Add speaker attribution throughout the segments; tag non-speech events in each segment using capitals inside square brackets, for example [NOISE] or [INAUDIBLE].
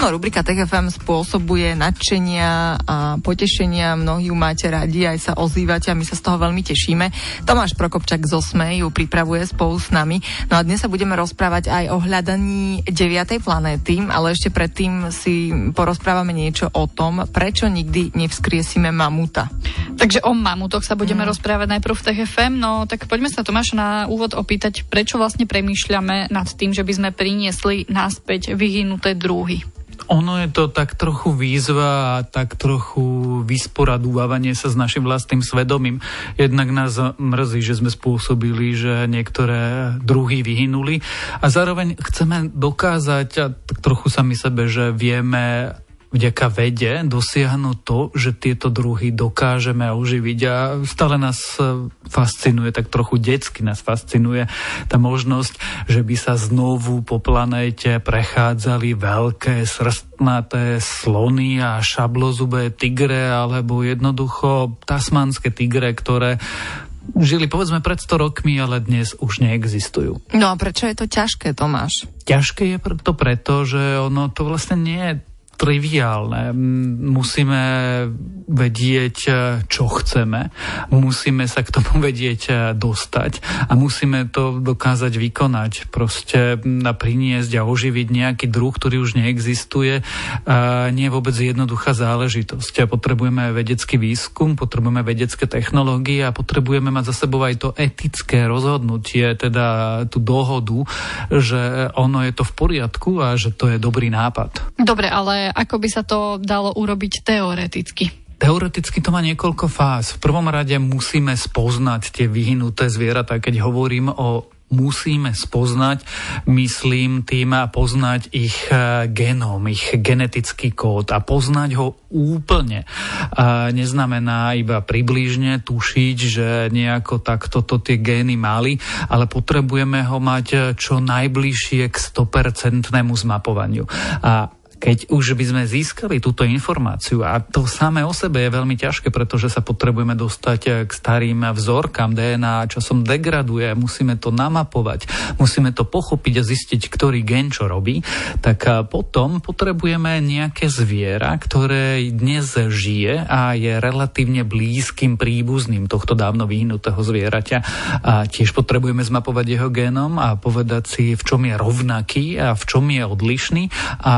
Speaker 1: Áno, rubrika TFM spôsobuje nadšenia a potešenia. Mnohí ju máte radi, aj sa ozývate a my sa z toho veľmi tešíme. Tomáš Prokopčak z Osme ju pripravuje spolu s nami. No a dnes sa budeme rozprávať aj o hľadaní deviatej planéty, ale ešte predtým si porozprávame niečo o tom, prečo nikdy nevskriesime mamuta.
Speaker 2: Takže o mamutoch sa budeme mm. rozprávať najprv v TFM, no tak poďme sa Tomáš na úvod opýtať, prečo vlastne premýšľame nad tým, že by sme priniesli naspäť vyhynuté druhy.
Speaker 3: Ono je to tak trochu výzva a tak trochu vysporadúvanie sa s našim vlastným svedomím. Jednak nás mrzí, že sme spôsobili, že niektoré druhy vyhynuli a zároveň chceme dokázať a tak trochu sami sebe, že vieme vďaka vede dosiahnuť to, že tieto druhy dokážeme oživiť a stále nás e, fascinuje, tak trochu detsky nás fascinuje tá možnosť, že by sa znovu po planéte prechádzali veľké srstnaté slony a šablozubé tigre alebo jednoducho tasmanské tigre, ktoré žili povedzme pred 100 rokmi, ale dnes už neexistujú.
Speaker 1: No a prečo je to ťažké, Tomáš?
Speaker 3: Ťažké je to preto, že ono to vlastne nie je triviálne. Musíme vedieť, čo chceme, musíme sa k tomu [LAUGHS] vedieť e, dostať a musíme to dokázať vykonať. Proste na priniesť a oživiť nejaký druh, ktorý už neexistuje, nie je vôbec jednoduchá záležitosť. Potrebujeme vedecký výskum, potrebujeme vedecké technológie a potrebujeme mať za sebou aj to etické rozhodnutie, teda tú dohodu, že ono je to v poriadku a že to je dobrý nápad.
Speaker 2: Dobre, ale ako by sa to dalo urobiť teoreticky?
Speaker 3: Teoreticky to má niekoľko fáz. V prvom rade musíme spoznať tie vyhnuté zvieratá. Keď hovorím o musíme spoznať, myslím tým a poznať ich e, genóm, ich genetický kód a poznať ho úplne. A neznamená iba približne tušiť, že nejako takto to tie gény mali, ale potrebujeme ho mať e, čo najbližšie k 100% zmapovaniu. A keď už by sme získali túto informáciu, a to samé o sebe je veľmi ťažké, pretože sa potrebujeme dostať k starým vzorkám DNA, časom degraduje, musíme to namapovať, musíme to pochopiť a zistiť, ktorý gen čo robí, tak potom potrebujeme nejaké zviera, ktoré dnes žije a je relatívne blízkym príbuzným tohto dávno vyhnutého zvieraťa. A tiež potrebujeme zmapovať jeho génom a povedať si, v čom je rovnaký a v čom je odlišný. A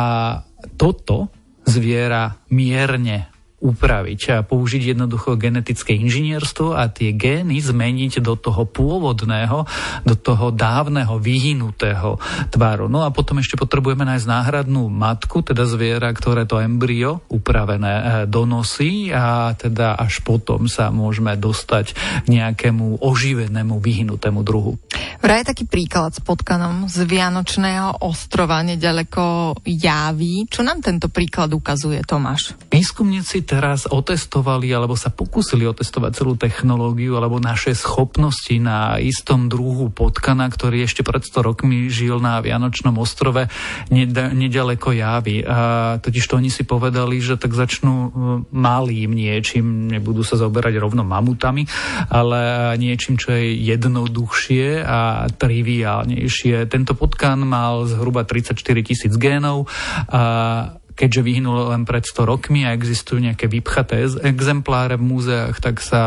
Speaker 3: toto zviera mierne upraviť a použiť jednoducho genetické inžinierstvo a tie gény zmeniť do toho pôvodného, do toho dávneho, vyhnutého tvaru. No a potom ešte potrebujeme nájsť náhradnú matku, teda zviera, ktoré to embryo upravené e, donosí a teda až potom sa môžeme dostať k nejakému oživenému, vyhnutému druhu.
Speaker 1: Vraj taký príklad s potkanom z Vianočného ostrova nedaleko Javí. Čo nám tento príklad ukazuje, Tomáš?
Speaker 3: Výskumníci teraz otestovali alebo sa pokúsili otestovať celú technológiu alebo naše schopnosti na istom druhu potkana, ktorý ešte pred 100 rokmi žil na Vianočnom ostrove nedaleko Javy. A totiž to oni si povedali, že tak začnú malým niečím, nebudú sa zaoberať rovno mamutami, ale niečím, čo je jednoduchšie a triviálnejšie. Tento potkan mal zhruba 34 tisíc génov a keďže vyhnul len pred 100 rokmi a existujú nejaké vypchaté exempláre v múzeách, tak sa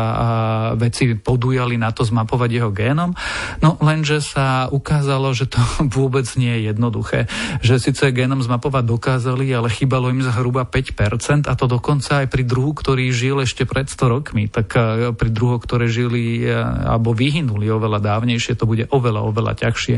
Speaker 3: veci podujali na to zmapovať jeho génom. No lenže sa ukázalo, že to [LAUGHS] vôbec nie je jednoduché. Že síce génom zmapovať dokázali, ale chýbalo im zhruba 5% a to dokonca aj pri druhu, ktorý žil ešte pred 100 rokmi. Tak pri druhoch, ktoré žili alebo vyhynuli oveľa dávnejšie, to bude oveľa, oveľa ťažšie.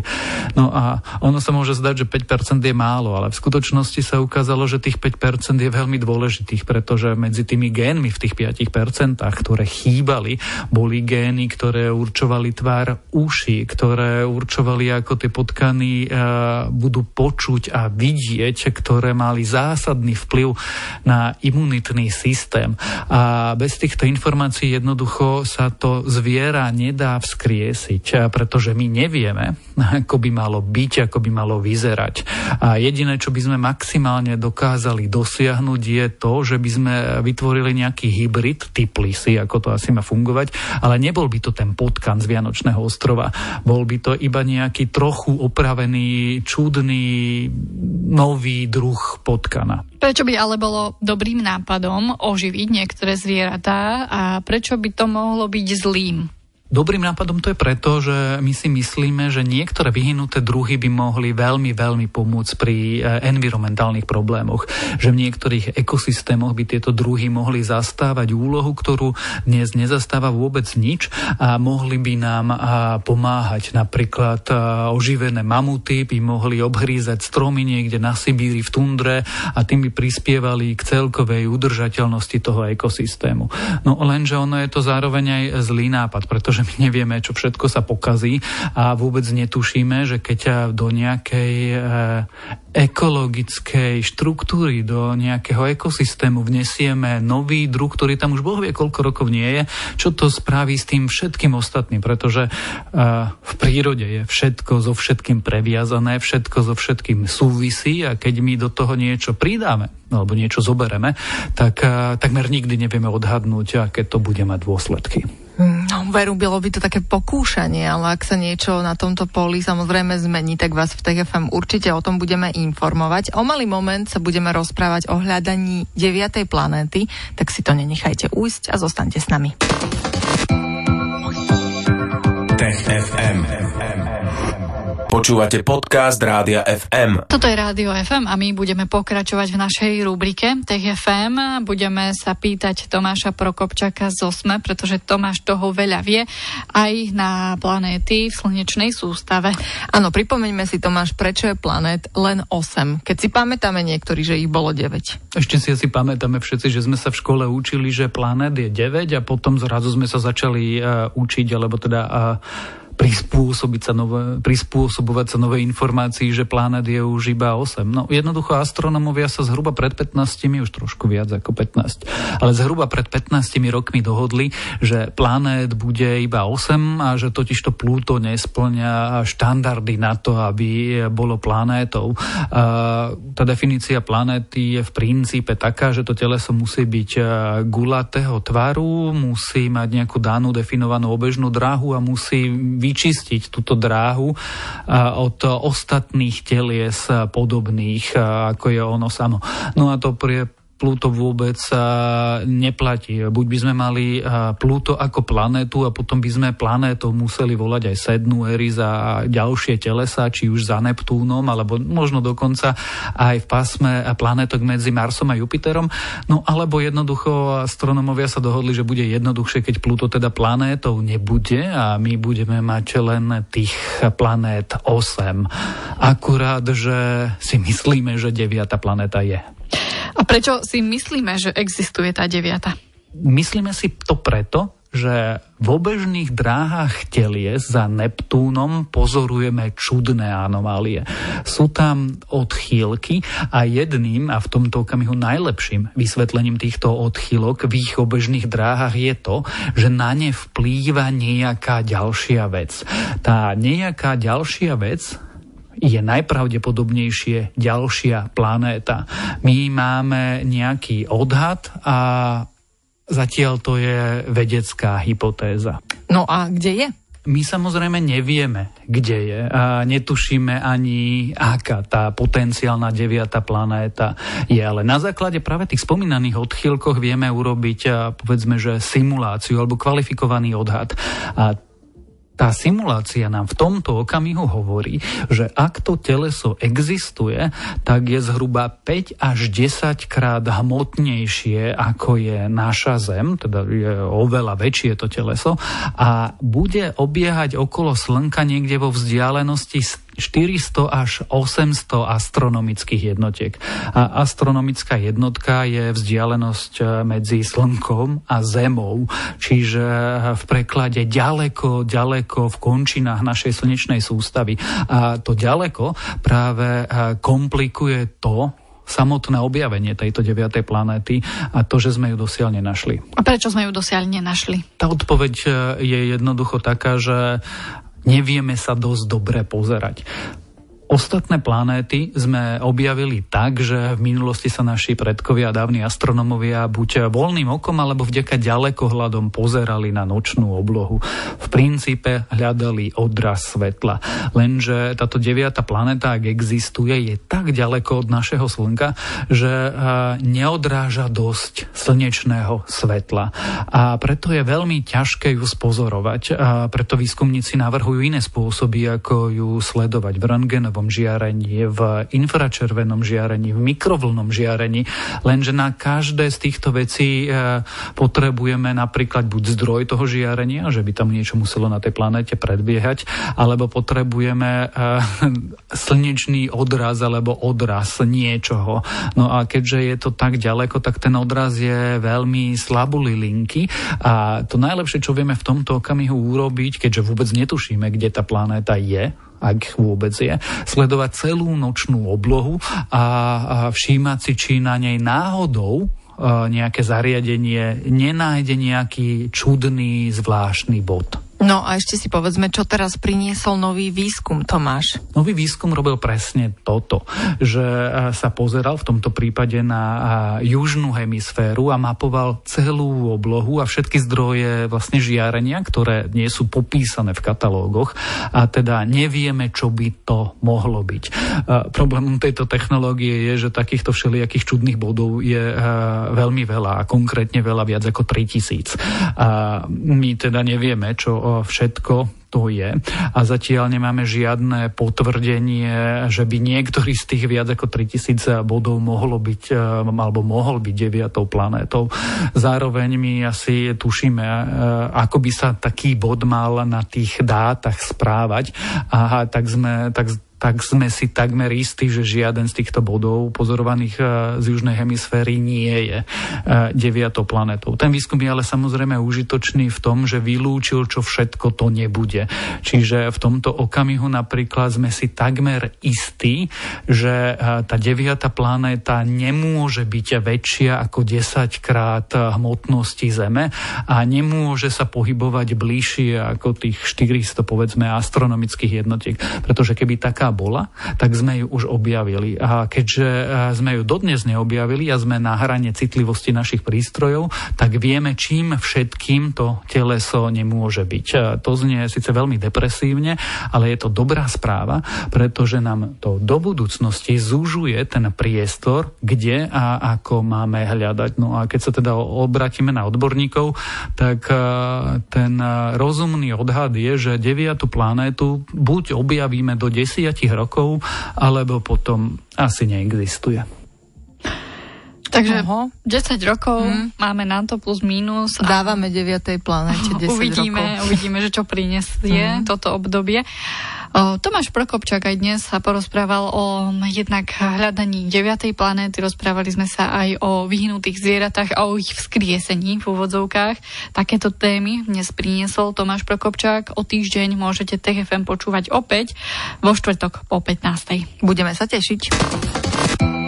Speaker 3: No a ono sa môže zdať, že 5% je málo, ale v skutočnosti sa ukázalo, že tých 5% je veľmi dôležitých, pretože medzi tými génmi v tých 5%, ktoré chýbali, boli gény, ktoré určovali tvár uši, ktoré určovali, ako tie potkany e, budú počuť a vidieť, ktoré mali zásadný vplyv na imunitný systém. A bez týchto informácií jednoducho sa to zviera nedá vzkriesiť, pretože my nevieme, ako by malo byť, ako by malo vyzerať. A jediné, čo by sme maximálne dokázali dokázali dosiahnuť je to, že by sme vytvorili nejaký hybrid, typ lisy, ako to asi má fungovať, ale nebol by to ten potkan z Vianočného ostrova. Bol by to iba nejaký trochu opravený, čudný, nový druh potkana.
Speaker 2: Prečo by ale bolo dobrým nápadom oživiť niektoré zvieratá a prečo by to mohlo byť zlým?
Speaker 3: Dobrým nápadom to je preto, že my si myslíme, že niektoré vyhnuté druhy by mohli veľmi, veľmi pomôcť pri e, environmentálnych problémoch. Že v niektorých ekosystémoch by tieto druhy mohli zastávať úlohu, ktorú dnes nezastáva vôbec nič a mohli by nám pomáhať. Napríklad oživené mamuty by mohli obhrízať stromy niekde na Sibíri v tundre a tým by prispievali k celkovej udržateľnosti toho ekosystému. No lenže ono je to zároveň aj zlý nápad, pretože pretože my nevieme, čo všetko sa pokazí a vôbec netušíme, že keď do nejakej e, ekologickej štruktúry, do nejakého ekosystému vnesieme nový druh, ktorý tam už Boh vie, koľko rokov nie je, čo to spraví s tým všetkým ostatným, pretože e, v prírode je všetko so všetkým previazané, všetko so všetkým súvisí a keď my do toho niečo pridáme, alebo niečo zobereme, tak e, takmer nikdy nevieme odhadnúť, aké to bude mať dôsledky.
Speaker 1: No, veru, bylo by to také pokúšanie, ale ak sa niečo na tomto poli samozrejme zmení, tak vás v TFM určite o tom budeme informovať. O malý moment sa budeme rozprávať o hľadaní 9. planéty, tak si to nenechajte ujsť a zostaňte s nami.
Speaker 4: Tech. Počúvate podcast Rádia FM.
Speaker 2: Toto je Rádio FM a my budeme pokračovať v našej rubrike Tech FM. Budeme sa pýtať Tomáša Prokopčaka z OSME, pretože Tomáš toho veľa vie aj na planéty v slnečnej sústave.
Speaker 1: Áno, pripomeňme si Tomáš, prečo je planét len 8, keď si pamätáme niektorí, že ich bolo 9.
Speaker 3: Ešte si asi pamätáme všetci, že sme sa v škole učili, že planét je 9 a potom zrazu sme sa začali uh, učiť, alebo teda uh, prispôsobiť sa nové, prispôsobovať sa nové informácii, že planet je už iba 8. No jednoducho astronomovia sa zhruba pred 15, už trošku viac ako 15, ale zhruba pred 15 rokmi dohodli, že planet bude iba 8 a že totiž to Pluto nesplňa štandardy na to, aby bolo planétou. A tá definícia planéty je v princípe taká, že to teleso musí byť gulatého tvaru, musí mať nejakú danú definovanú obežnú dráhu a musí vyčistiť túto dráhu od ostatných telies podobných, ako je ono samo. No a to pre Pluto vôbec neplatí. Buď by sme mali Pluto ako planétu a potom by sme planétou museli volať aj Sednu, Eris a ďalšie telesa, či už za Neptúnom, alebo možno dokonca aj v pásme planétok medzi Marsom a Jupiterom. No alebo jednoducho astronomovia sa dohodli, že bude jednoduchšie, keď Pluto teda planétou nebude a my budeme mať len tých planét 8. Akurát, že si myslíme, že deviata planéta je.
Speaker 2: Prečo si myslíme, že existuje tá deviata?
Speaker 3: Myslíme si to preto, že v obežných dráhach telies za Neptúnom pozorujeme čudné anomálie. Sú tam odchýlky a jedným a v tomto okamihu najlepším vysvetlením týchto odchýlok v ich obežných dráhach je to, že na ne vplýva nejaká ďalšia vec. Tá nejaká ďalšia vec je najpravdepodobnejšie ďalšia planéta. My máme nejaký odhad a zatiaľ to je vedecká hypotéza.
Speaker 1: No a kde je?
Speaker 3: My samozrejme nevieme, kde je a netušíme ani, aká tá potenciálna deviata planéta je. Ale na základe práve tých spomínaných odchýlkoch vieme urobiť, povedzme, že simuláciu alebo kvalifikovaný odhad. A tá simulácia nám v tomto okamihu hovorí, že ak to teleso existuje, tak je zhruba 5 až 10 krát hmotnejšie ako je naša Zem, teda je oveľa väčšie to teleso a bude obiehať okolo Slnka niekde vo vzdialenosti 400 až 800 astronomických jednotiek. A astronomická jednotka je vzdialenosť e, medzi Slnkom a Zemou, čiže v preklade ďaleko, ďaleko v končinách našej slnečnej sústavy. A to ďaleko práve e, komplikuje to, samotné objavenie tejto deviatej planéty a to, že sme ju dosiaľ nenašli.
Speaker 2: A prečo sme ju dosiaľ nenašli?
Speaker 3: Tá odpoveď e, je jednoducho taká, že nevieme sa dosť dobre pozerať. Ostatné planéty sme objavili tak, že v minulosti sa naši predkovia a dávni astronomovia buď voľným okom alebo vďaka ďalekohľadom pozerali na nočnú oblohu. V princípe hľadali odraz svetla. Lenže táto deviata planéta, ak existuje, je tak ďaleko od našeho Slnka, že neodráža dosť slnečného svetla. A preto je veľmi ťažké ju spozorovať. A preto výskumníci navrhujú iné spôsoby, ako ju sledovať v röntgenovom radiovom žiarení, v infračervenom žiarení, v mikrovlnom žiarení, lenže na každé z týchto vecí e, potrebujeme napríklad buď zdroj toho žiarenia, že by tam niečo muselo na tej planéte predbiehať, alebo potrebujeme e, [LAUGHS] slnečný odraz alebo odraz niečoho. No a keďže je to tak ďaleko, tak ten odraz je veľmi slabulý a to najlepšie, čo vieme v tomto okamihu urobiť, keďže vôbec netušíme, kde tá planéta je, ak vôbec je, sledovať celú nočnú oblohu a, všímať si, či na nej náhodou e, nejaké zariadenie nenájde nejaký čudný, zvláštny bod.
Speaker 1: No a ešte si povedzme, čo teraz priniesol nový výskum, Tomáš.
Speaker 3: Nový výskum robil presne toto, že e, sa pozeral v tomto prípade na e, južnú hemisféru a mapoval celú oblohu a všetky zdroje vlastne žiarenia, ktoré nie sú popísané v katalógoch a teda nevieme, čo by to mohlo byť. E, problémom tejto technológie je, že takýchto všelijakých čudných bodov je veľmi veľa a konkrétne veľa viac ako 3000. A my teda nevieme, čo všetko to je. A zatiaľ nemáme žiadne potvrdenie, že by niektorý z tých viac ako 3000 bodov mohlo byť, e, alebo mohol byť deviatou planétou. Zároveň my asi tušíme, e, ako by sa taký bod mal na tých dátach správať. A tak sme, tak tak sme si takmer istí, že žiaden z týchto bodov pozorovaných e, z južnej hemisféry nie je e, deviatou planetou. Ten výskum je ale samozrejme užitočný v tom, že vylúčil, čo všetko to nebude. Čiže v tomto okamihu napríklad sme si takmer istí, že e, tá deviata planéta nemôže byť väčšia ako 10 krát hmotnosti Zeme a nemôže sa pohybovať bližšie ako tých 400 povedzme astronomických jednotiek. Pretože keby taká bola, tak sme ju už objavili. A keďže e, sme ju dodnes neobjavili a sme na hrane citlivosti našich prístrojov, tak vieme, čím všetkým to teleso nemôže byť. A to znie síce veľmi depresívne, ale je to dobrá správa, pretože nám to do budúcnosti zúžuje ten priestor, kde a ako máme hľadať. No a keď sa teda obratíme na odborníkov, tak e, ten rozumný odhad je, že deviatu planétu buď objavíme do 10 rokov, alebo potom asi neexistuje.
Speaker 2: Takže Oho. 10 rokov hmm. máme na to plus minus.
Speaker 1: A Dávame 9. planete 10
Speaker 2: uvidíme,
Speaker 1: rokov.
Speaker 2: Uvidíme, že čo prinesie hmm. toto obdobie. O, Tomáš Prokopčák aj dnes sa porozprával o jednak hľadaní 9. planéty, rozprávali sme sa aj o vyhnutých zvieratách a o ich vzkriesení v úvodzovkách. Takéto témy dnes priniesol Tomáš Prokopčák. O týždeň môžete TFM počúvať opäť vo štvrtok po 15.
Speaker 1: Budeme sa tešiť.